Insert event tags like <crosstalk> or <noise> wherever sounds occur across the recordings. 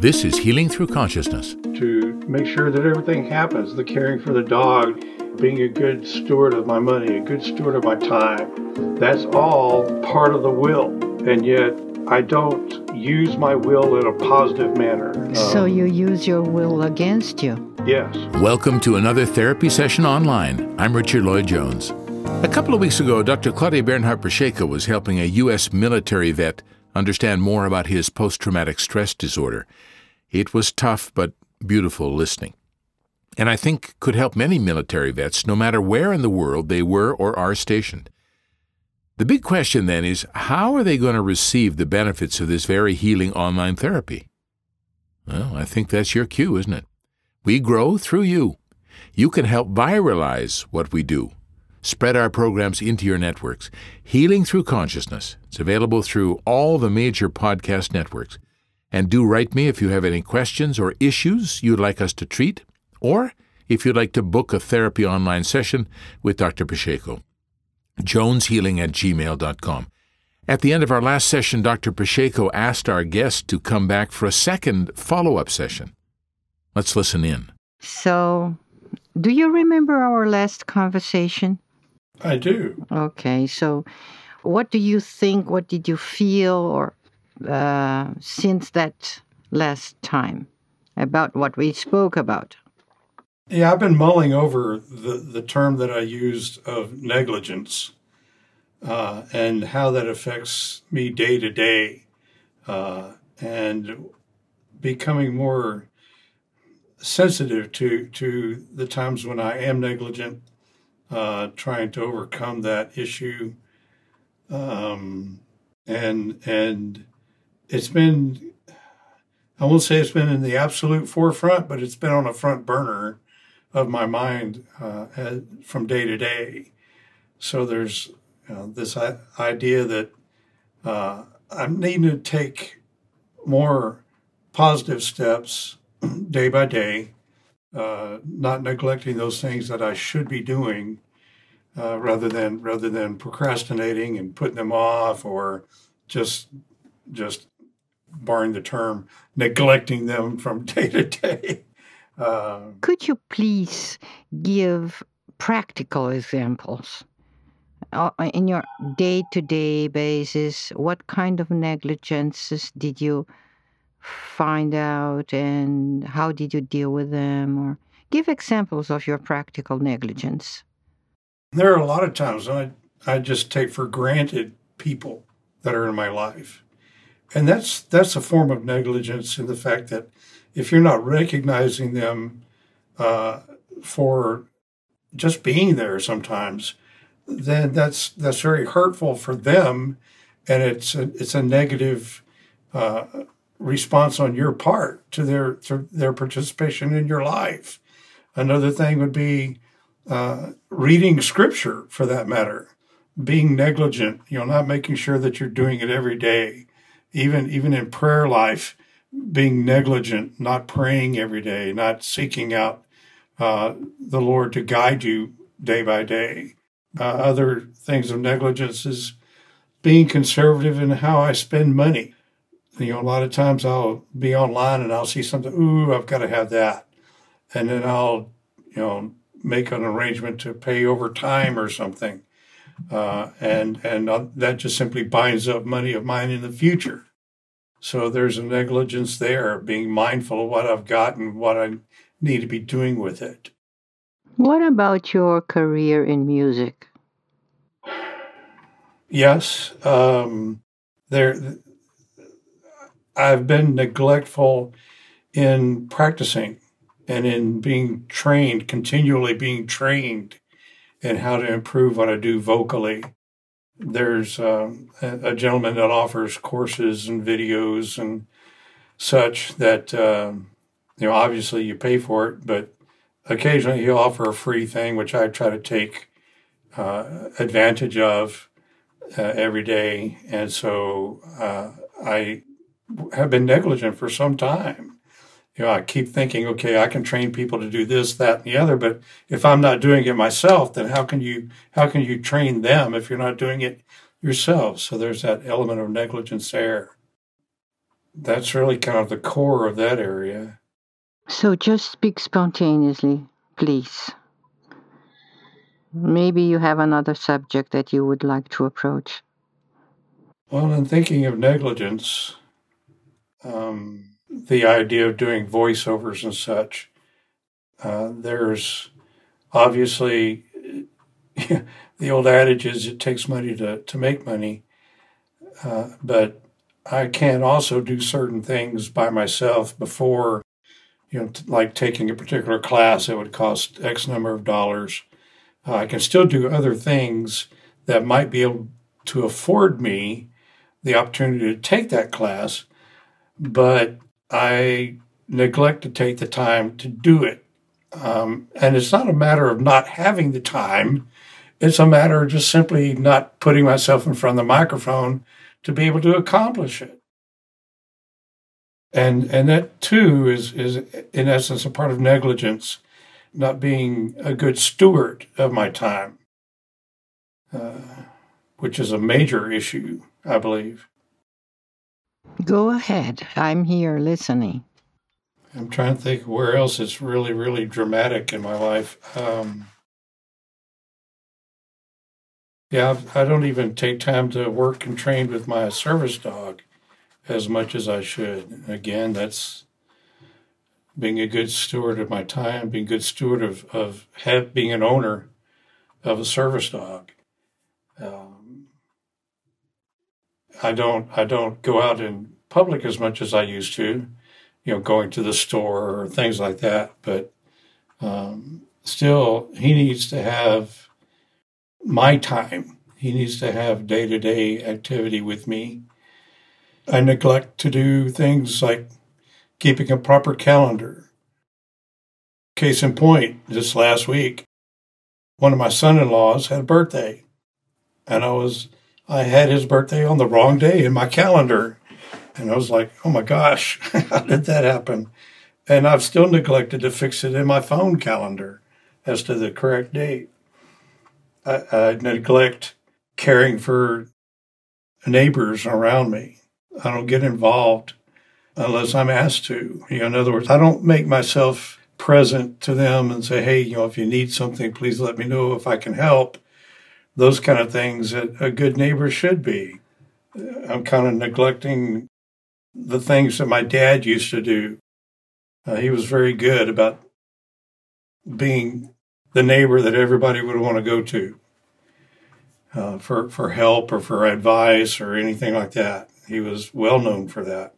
This is Healing Through Consciousness. To make sure that everything happens, the caring for the dog, being a good steward of my money, a good steward of my time, that's all part of the will. And yet, I don't use my will in a positive manner. So um, you use your will against you? Yes. Welcome to another therapy session online. I'm Richard Lloyd Jones. A couple of weeks ago, Dr. Claudia Bernhardt Pacheco was helping a U.S. military vet understand more about his post traumatic stress disorder. It was tough but beautiful listening. And I think could help many military vets, no matter where in the world they were or are stationed. The big question then is how are they going to receive the benefits of this very healing online therapy? Well, I think that's your cue, isn't it? We grow through you. You can help viralize what we do. Spread our programs into your networks. Healing Through Consciousness. It's available through all the major podcast networks. And do write me if you have any questions or issues you'd like us to treat, or if you'd like to book a therapy online session with Dr. Pacheco. joneshealing at gmail.com. At the end of our last session, Dr. Pacheco asked our guest to come back for a second follow up session. Let's listen in. So, do you remember our last conversation? I do. Okay, so what do you think? What did you feel, or uh, since that last time about what we spoke about? Yeah, I've been mulling over the, the term that I used of negligence uh, and how that affects me day to day uh, and becoming more sensitive to, to the times when I am negligent uh, trying to overcome that issue. Um, and and it's been I won't say it's been in the absolute forefront, but it's been on a front burner of my mind uh, from day to day. So there's this idea that uh, I'm needing to take more positive steps <clears throat> day by day uh, not neglecting those things that I should be doing, uh, rather than rather than procrastinating and putting them off, or just just barring the term neglecting them from <laughs> day to day. Uh, Could you please give practical examples? Uh, in your day to day basis, what kind of negligences did you find out and how did you deal with them? Or give examples of your practical negligence. There are a lot of times I, I just take for granted people that are in my life. And that's that's a form of negligence in the fact that if you're not recognizing them uh, for just being there sometimes, then that's that's very hurtful for them, and it's a, it's a negative uh, response on your part to their to their participation in your life. Another thing would be uh, reading scripture, for that matter, being negligent. You know, not making sure that you're doing it every day, even even in prayer life, being negligent, not praying every day, not seeking out uh, the Lord to guide you day by day. Uh, other things of negligence is being conservative in how I spend money you know, a lot of times I'll be online and I'll see something, ooh, I've got to have that. And then I'll, you know, make an arrangement to pay over time or something. Uh, and and uh, that just simply binds up money of mine in the future. So there's a negligence there, being mindful of what I've got and what I need to be doing with it. What about your career in music? Yes, um, there I've been neglectful in practicing and in being trained, continually being trained in how to improve what I do vocally. There's um, a, a, gentleman that offers courses and videos and such that, um, you know, obviously you pay for it, but occasionally he'll offer a free thing, which I try to take uh, advantage of uh, every day. And so uh, I have been negligent for some time. You know, I keep thinking, okay, I can train people to do this, that, and the other, but if I'm not doing it myself, then how can you how can you train them if you're not doing it yourself? So there's that element of negligence there. that's really kind of the core of that area. So just speak spontaneously, please. Maybe you have another subject that you would like to approach. Well, in thinking of negligence, um, the idea of doing voiceovers and such, uh, there's obviously <laughs> the old adage is it takes money to, to make money. Uh, but I can also do certain things by myself before, you know, t- like taking a particular class that would cost X number of dollars. Uh, I can still do other things that might be able to afford me the opportunity to take that class, but I neglect to take the time to do it. Um, and it's not a matter of not having the time, it's a matter of just simply not putting myself in front of the microphone to be able to accomplish it. And and that too is is in essence a part of negligence, not being a good steward of my time, uh, which is a major issue, I believe. Go ahead. I'm here listening. I'm trying to think where else it's really, really dramatic in my life. Um, yeah, I don't even take time to work and train with my service dog as much as I should. Again, that's being a good steward of my time, being a good steward of, of have, being an owner of a service dog. Um, I don't I don't go out in public as much as I used to, you know, going to the store or things like that. But um, still, he needs to have my time. He needs to have day to day activity with me. I neglect to do things like keeping a proper calendar. Case in point, just last week, one of my son in laws had a birthday. And I was I had his birthday on the wrong day in my calendar. And I was like, oh my gosh, <laughs> how did that happen? And I've still neglected to fix it in my phone calendar as to the correct date. I, I neglect caring for neighbors around me. I don't get involved unless I'm asked to. You know, in other words, I don't make myself present to them and say, hey, you know, if you need something, please let me know if I can help. Those kind of things that a good neighbor should be. I'm kind of neglecting the things that my dad used to do. Uh, he was very good about being the neighbor that everybody would want to go to uh, for for help or for advice or anything like that. He was well known for that,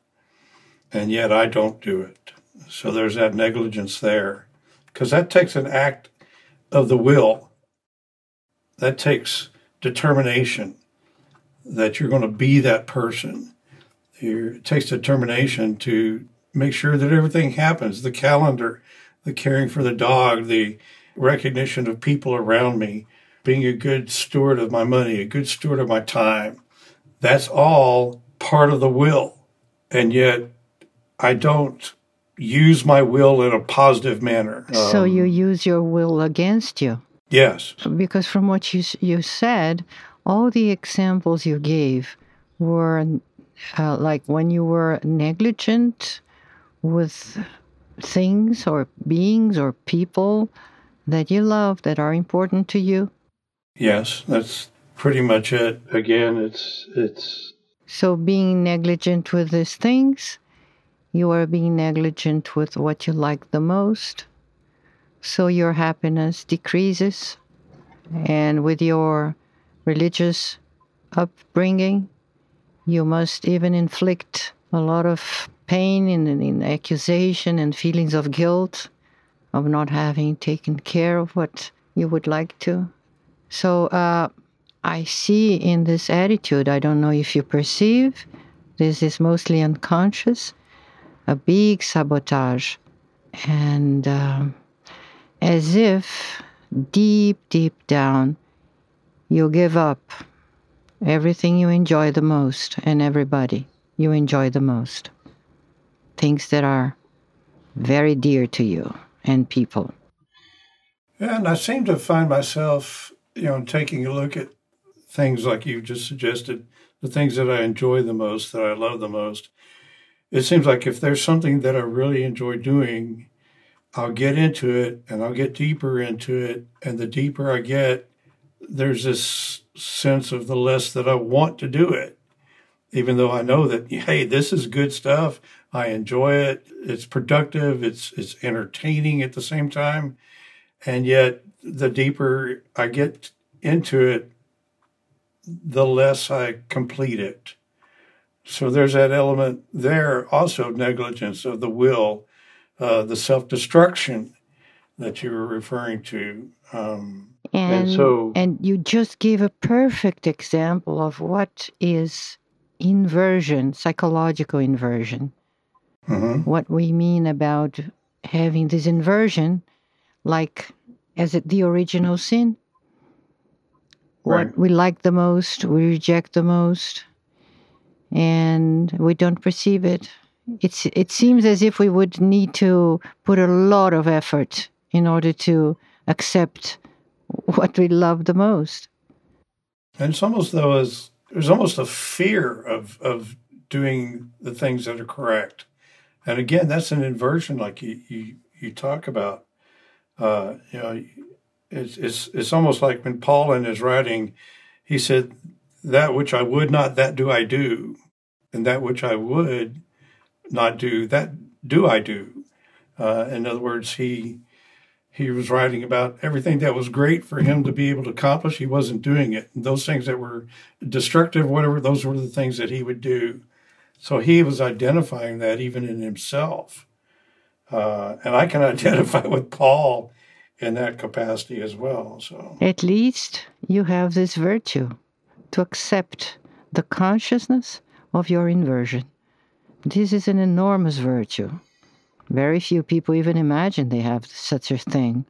and yet I don't do it. So there's that negligence there, because that takes an act of the will. That takes determination that you're going to be that person. It takes determination to make sure that everything happens. The calendar, the caring for the dog, the recognition of people around me, being a good steward of my money, a good steward of my time. That's all part of the will. And yet I don't use my will in a positive manner. so you um, use your will against you. Yes. Because from what you you said, all the examples you gave were uh, like when you were negligent with things or beings or people that you love that are important to you. Yes, that's pretty much it. Again, it's it's So being negligent with these things, you are being negligent with what you like the most. So your happiness decreases. And with your religious upbringing, you must even inflict a lot of pain in, accusation and feelings of guilt of not having taken care of what you would like to. So uh, I see in this attitude, I don't know if you perceive, this is mostly unconscious, a big sabotage. And um, as if deep, deep down, you give up everything you enjoy the most and everybody you enjoy the most. Things that are very dear to you and people. and I seem to find myself, you know, taking a look at things like you just suggested, the things that I enjoy the most, that I love the most, it seems like if there's something that I really enjoy doing, I'll get into it and I'll get deeper into it. And the deeper I get, there's this sense of the less that I want to do it. Even though I know that, <laughs> hey, this is good stuff. I enjoy it. It's productive. It's, it's entertaining at the same time. And yet the deeper I get into it, the less I complete it. So there's that element there, also negligence of the will, uh, the self destruction that you were referring to. Um, and, and so, and you just gave a perfect example of what is inversion, psychological inversion. Mm-hmm. What we mean about having this inversion, like as it the original sin. Right. What we like the most, we reject the most, and we don't perceive it. It's it seems as if we would need to put a lot of effort in order to accept what we love the most. And it's almost though as there's almost a fear of of doing the things that are correct. And again, that's an inversion like you you, you talk about. Uh, you know, it's, it's it's almost like when Paul in his writing, he said, "That which I would not, that do I do, and that which I would not do, that do I do." Uh, in other words, he he was writing about everything that was great for him to be able to accomplish. He wasn't doing it. And those things that were destructive, whatever, those were the things that he would do. So he was identifying that even in himself. Uh, and I can <laughs> identify with Paul in that capacity as well. So at least you have this virtue to accept the consciousness of your inversion. This is an enormous virtue. Very few people even imagine they have such a thing.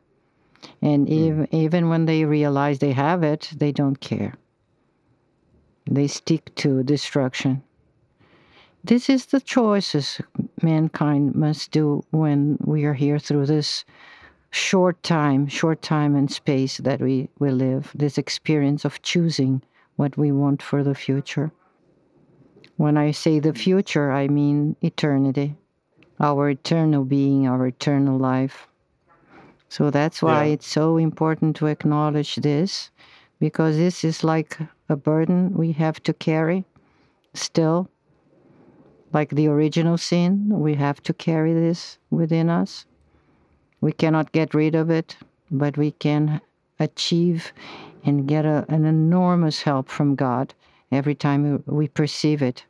And mm. even, even when they realize they have it, they don't care. They stick to destruction. This is the choices mankind must do when we are here through this short time, short time and space that we, we live, this experience of choosing what we want for the future. When I say the future, I mean eternity, our eternal being, our eternal life. So that's why yeah. it's so important to acknowledge this, because this is like a burden we have to carry still like the original sin, we have to carry this within us. We cannot get rid of it, but we can achieve and get a, an enormous help from God every time we perceive it.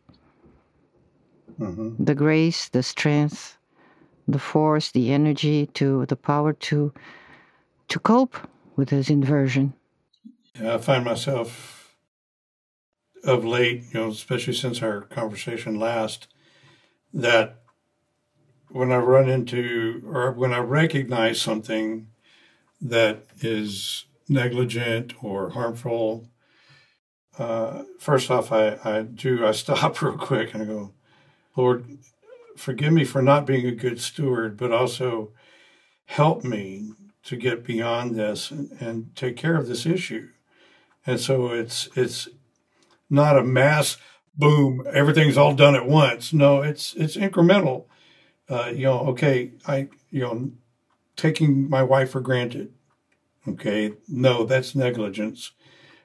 Mm-hmm. The grace, the strength, the force, the energy, to the power to to cope with this inversion. Yeah, I find myself of late, you know, especially since our conversation last, that when I run into or when I recognize something that is negligent or harmful, uh, first off, I, I do, I stop <laughs> real quick and I go, Lord, forgive me for not being a good steward, but also help me to get beyond this and, and take care of this issue. And so it's, it's not a mass boom, everything's all done at once. No, it's it's incremental. Uh, you know, okay, I you know, taking my wife for granted. Okay, no, that's negligence.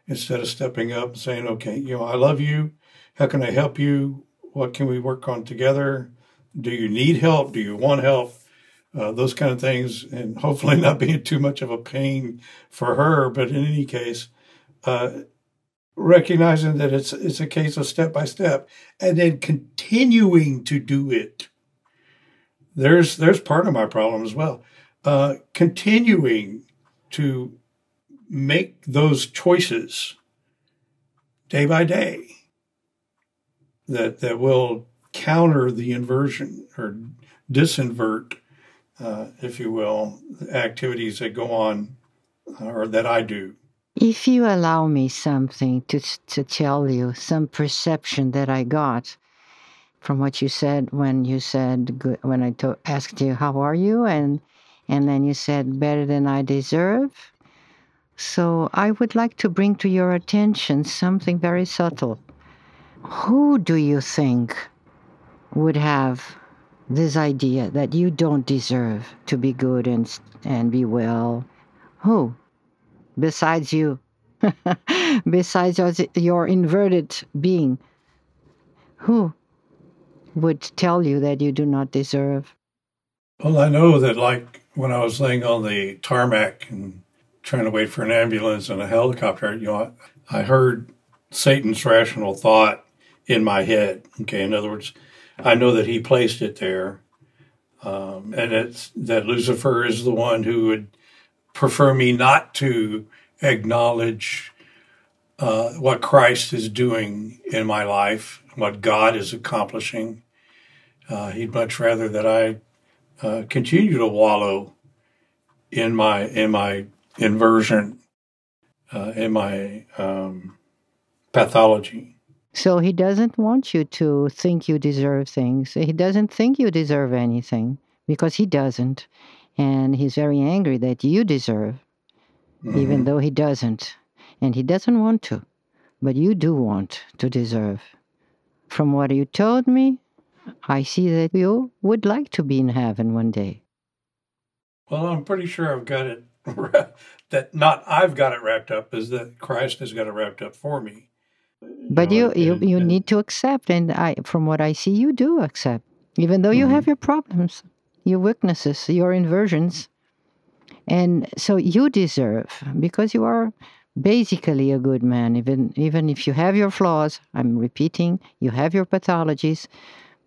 Instead of stepping up and saying, okay, you know, I love you. How can I help you? What can we work on together? Do you need help? Do you want help? Uh, those kind of things, and hopefully <laughs> not being too much of a pain for her. But in any case, uh, recognizing that it's it's a case of step by step and then continuing to do it there's there's part of my problem as well uh, continuing to make those choices day by day that that will counter the inversion or disinvert uh, if you will activities that go on uh, or that I do if you allow me something to, to tell you, some perception that I got from what you said when you said, when I to, asked you, How are you? And, and then you said, Better than I deserve. So I would like to bring to your attention something very subtle. Who do you think would have this idea that you don't deserve to be good and, and be well? Who? Besides you. <laughs> Besides your inverted being. Who would tell you that you do not deserve? Well, I know that, like when I was laying on the tarmac and trying to wait for an ambulance and a helicopter, you know, I heard Satan's rational thought in my head. Okay, in other words, I know that he placed it there, um, and it's that Lucifer is the one who would prefer me not to acknowledge uh, what Christ is doing in my life, what God is accomplishing. Uh, he'd much rather that I uh, continue to wallow in my in my inversion, uh, in my um, pathology. So he doesn't want you to think you deserve things. He doesn't think you deserve anything because he doesn't. And he's very angry that you deserve, mm-hmm. even though he doesn't. And he doesn't want to. But you do want to deserve. From what you told me, I see that you would like to be in heaven one day. Well, I'm pretty sure I've got it, <laughs> that not I've got it wrapped up, is that Christ has got it wrapped up for me. But you you, and, you need to accept and i from what i see you do accept. Even though you mm-hmm. have your problems your weaknesses your inversions. And so you deserve because you are basically a good man even even if you have your flaws i'm repeating you have your pathologies.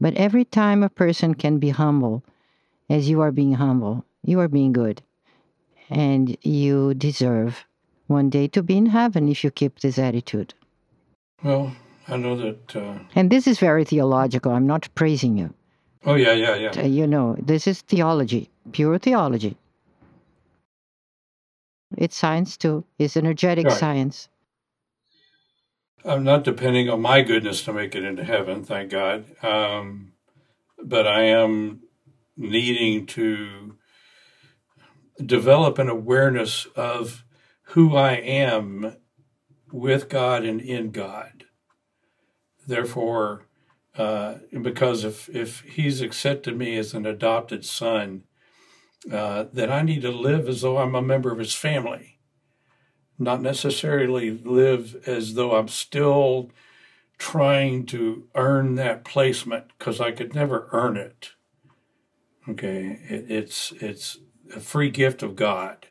But every time a person can be humble as you are being humble you are being good and you deserve one day to be in heaven if you keep this attitude well, I know that. Uh... And this is very theological. I'm not praising you. Oh, yeah, yeah, yeah. Uh, you know, this is theology, pure theology. It's science too, it's energetic right. science. I'm not depending on my goodness to make it into heaven, thank God. Um, but I am needing to develop an awareness of who I am with God and in God. Therefore, uh, because if, if He's accepted me as an adopted son, uh, that I need to live as though I'm a member of His family, not necessarily live as though I'm still trying to earn that placement because I could never earn it. Okay, it, it's it's a free gift of God,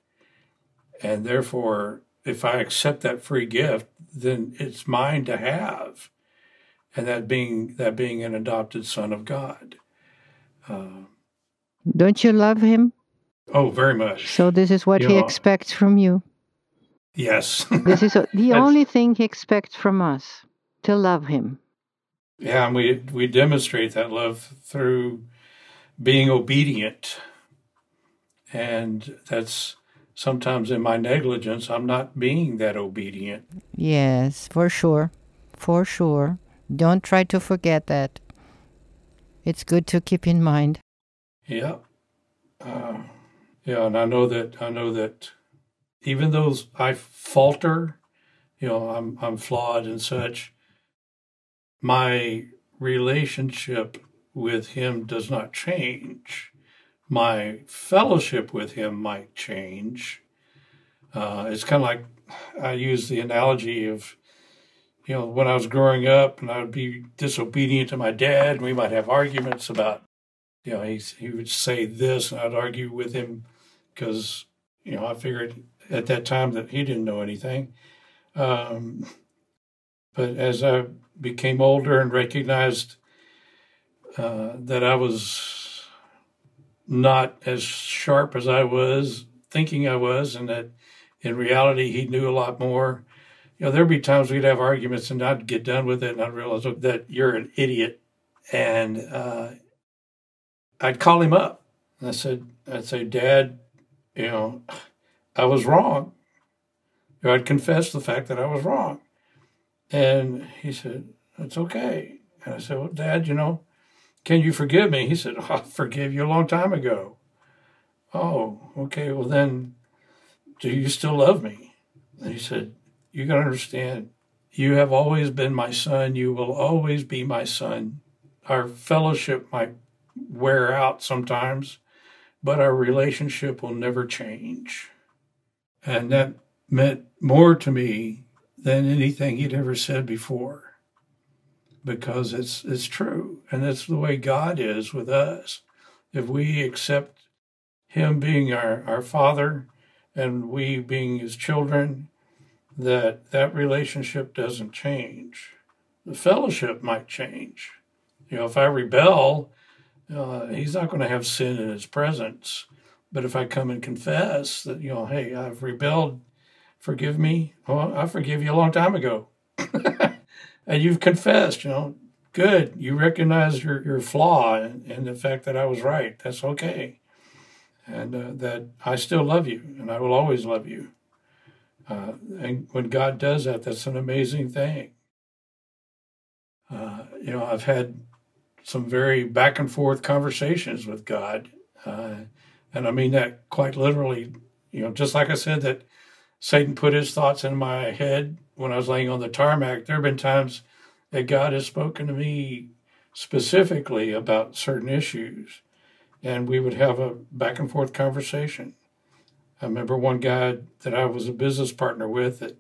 and therefore if I accept that free gift, then it's mine to have, and that being that being an adopted son of God. Uh, Don't you love him? Oh, very much. So this is what you he know, expects from you. Yes. <laughs> this is the only thing he expects from us to love him. Yeah, and we we demonstrate that love through being obedient, and that's sometimes in my negligence, I'm not being that obedient. Yes, for sure. For sure. Don't try to forget that. It's good to keep in mind. Yeah. Uh, yeah, and I know that I know that even though I falter, you know, I'm I'm flawed and such, my relationship with him does not change my fellowship with him might change. Uh, it's kind of like I use the analogy of, you know, when I was growing up and I would be disobedient to my dad, and we might have arguments about, you know, he, he would say this, and I'd argue with him because, you know, I figured at that time that he didn't know anything. Um, but as I became older and recognized uh, that I was not as sharp as I was thinking I was, and that in reality he knew a lot more. You know, there'd be times we'd have arguments, and I'd get done with it, and I'd realize that you're an idiot, and uh, I'd call him up. And I said, I'd say, Dad, you know, I was wrong. You know, I'd confess the fact that I was wrong. And he said, It's okay. And I said, Well, Dad, you know, can you forgive me? He said, oh, I forgave you a long time ago. Oh, okay. Well, then, do you still love me? And he said, You got to understand, you have always been my son. You will always be my son. our fellowship might wear out sometimes, but our relationship will never change. And that meant more to me than anything he'd ever said before because it's it's true. And that's the way God is with us. If we accept him being our, our father and we being his children that that relationship doesn't change. The fellowship might change. You know if i rebel uh, he's not going to have sin in his presence. But if i come and confess that you know hey i've rebelled forgive me. Well i forgive you a long time ago <laughs> and you've confessed you know good you recognize your, your flaw and, and the fact that i was right that's okay and uh, that I still love you and I will always love you. Uh, and when God does that, that's an amazing thing. Uh, you know, I've had some very back and forth conversations with God. Uh, and I mean that quite literally, you know, just like I said that Satan put his thoughts in my head when I was laying on the tarmac, there have been times that God has spoken to me specifically about certain issues and we would have a back and forth conversation. I remember one guy that I was a business partner with that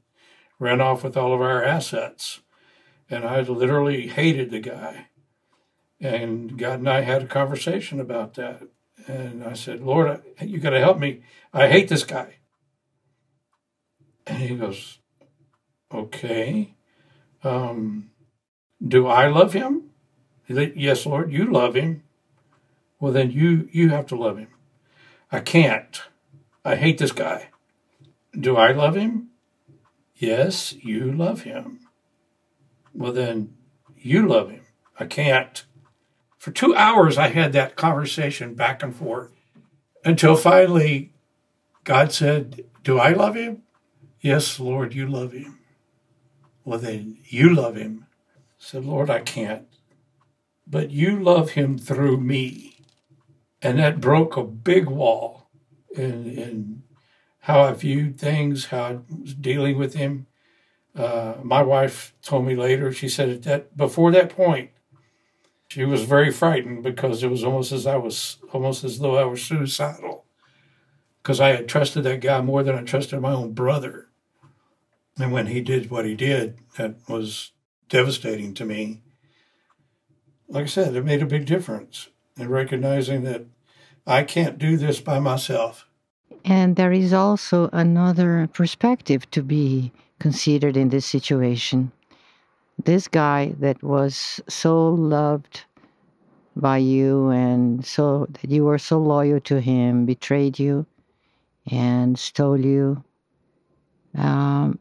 ran off with all of our assets, and I literally hated the guy. And God and I had a conversation about that. And I said, Lord, you got to help me. I hate this guy. He goes, Okay. Um, do I love him? Yes, Lord, you love him. Well then you you have to love him. I can't. I hate this guy. Do i love him? Yes you love him. Well then you love him. I can't. For two hours i had that conversation back and forth until finally god said do i love him yes lord you love him well then you love him I said lord i can't but you love him through me and that broke a big wall in, in how I viewed things, how I was dealing with him. Uh, my wife told me later, she said that before that point, she was very frightened because it was almost as I was almost as though I was suicidal because I had trusted that guy more than I trusted my own brother. And when he did what he did, that was devastating to me. Like I said, it made a big difference in recognizing that I can't do this by myself. And there is also another perspective to be considered in this situation. This guy that was so loved by you and so that you were so loyal to him betrayed you and stole you. Um,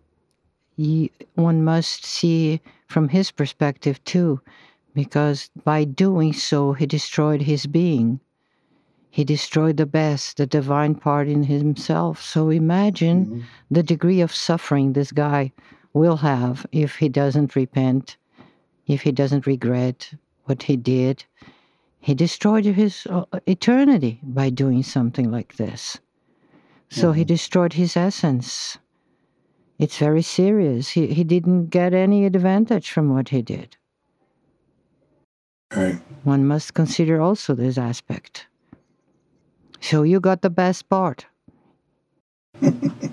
you one must see from his perspective too because by doing so, he destroyed his being. He destroyed the best, the divine part in himself. So imagine mm-hmm. the degree of suffering this guy will have if he doesn't repent, if he doesn't regret what he did. He destroyed his uh, eternity by doing something like this. So mm-hmm. he destroyed his essence. It's very serious. He, he didn't get any advantage from what he did. Right. One must consider also this aspect. So you got the best part <laughs>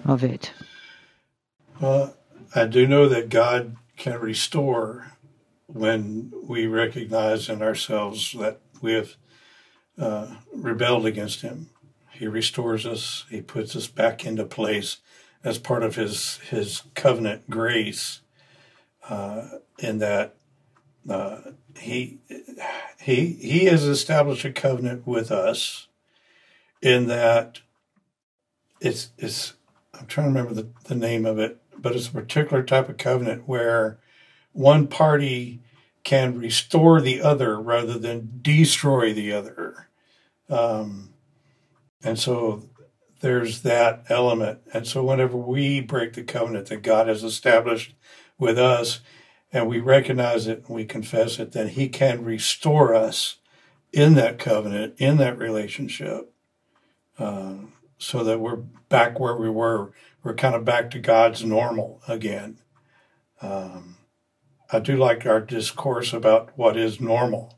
of it. Well, I do know that God can restore when we recognize in ourselves that we have uh, rebelled against Him. He restores us. He puts us back into place as part of His His covenant grace. Uh, in that uh, he he he has established a covenant with us in that it's it's I'm trying to remember the, the name of it, but it's a particular type of covenant where one party can restore the other rather than destroy the other. Um, and so there's that element. And so whenever we break the covenant that God has established with us, and we recognize it and we confess it, then He can restore us in that covenant, in that relationship, uh, so that we're back where we were. We're kind of back to God's normal again. Um, I do like our discourse about what is normal.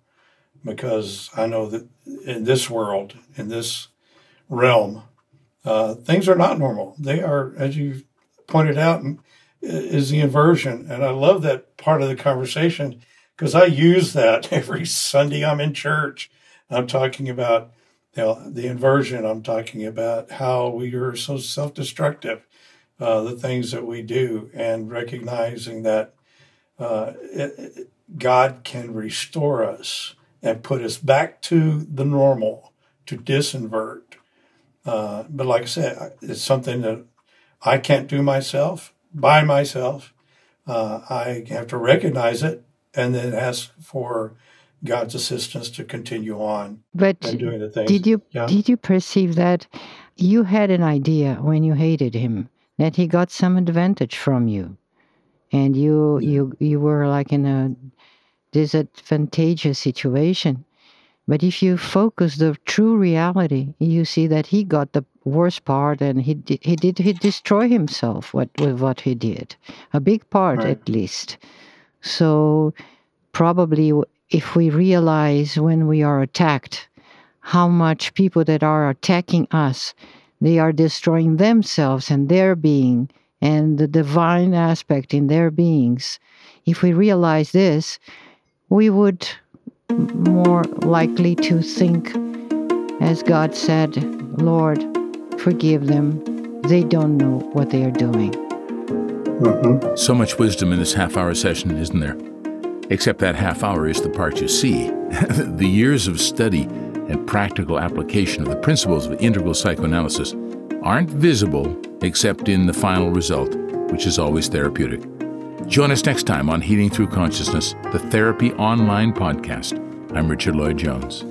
because I know that in this world, in this realm, uh, things are not normal. They are, as you pointed out, is the inversion. And I love that part of the conversation because I use that <laughs> every Sunday I'm in church. I'm talking about you know, the inversion. I'm talking about how we are so self destructive, uh, the things that we do, and recognizing that uh, it, God can restore us and put us back to the normal, to disinvert. Uh, but like I said, it's something that I can't do myself, by myself. Uh, I have to recognize it and then ask for God's assistance to continue on but and doing the things. Did you yeah. did you perceive that you had an idea when you hated him that he got some advantage from you, and you you you were like in a disadvantageous situation. But if you focus the true reality, you see that he got the worst part, and he did, he did he destroy himself what, with what he did, a big part Right. at least. So probably if we realize when we are attacked how much people that are attacking us they are destroying themselves and their being and the divine aspect in their beings if we realize this we would more likely to think as god said lord forgive them they don't know what they are doing Mhm. So much wisdom in this half hour session, isn't there? Except that half hour is the part you see. <laughs> the years of study and practical application of the principles of integral psychoanalysis aren't visible except in the final result, which is always therapeutic. Join us next time on Healing Through Consciousness, the Therapy Online podcast. I'm Richard Lloyd Jones.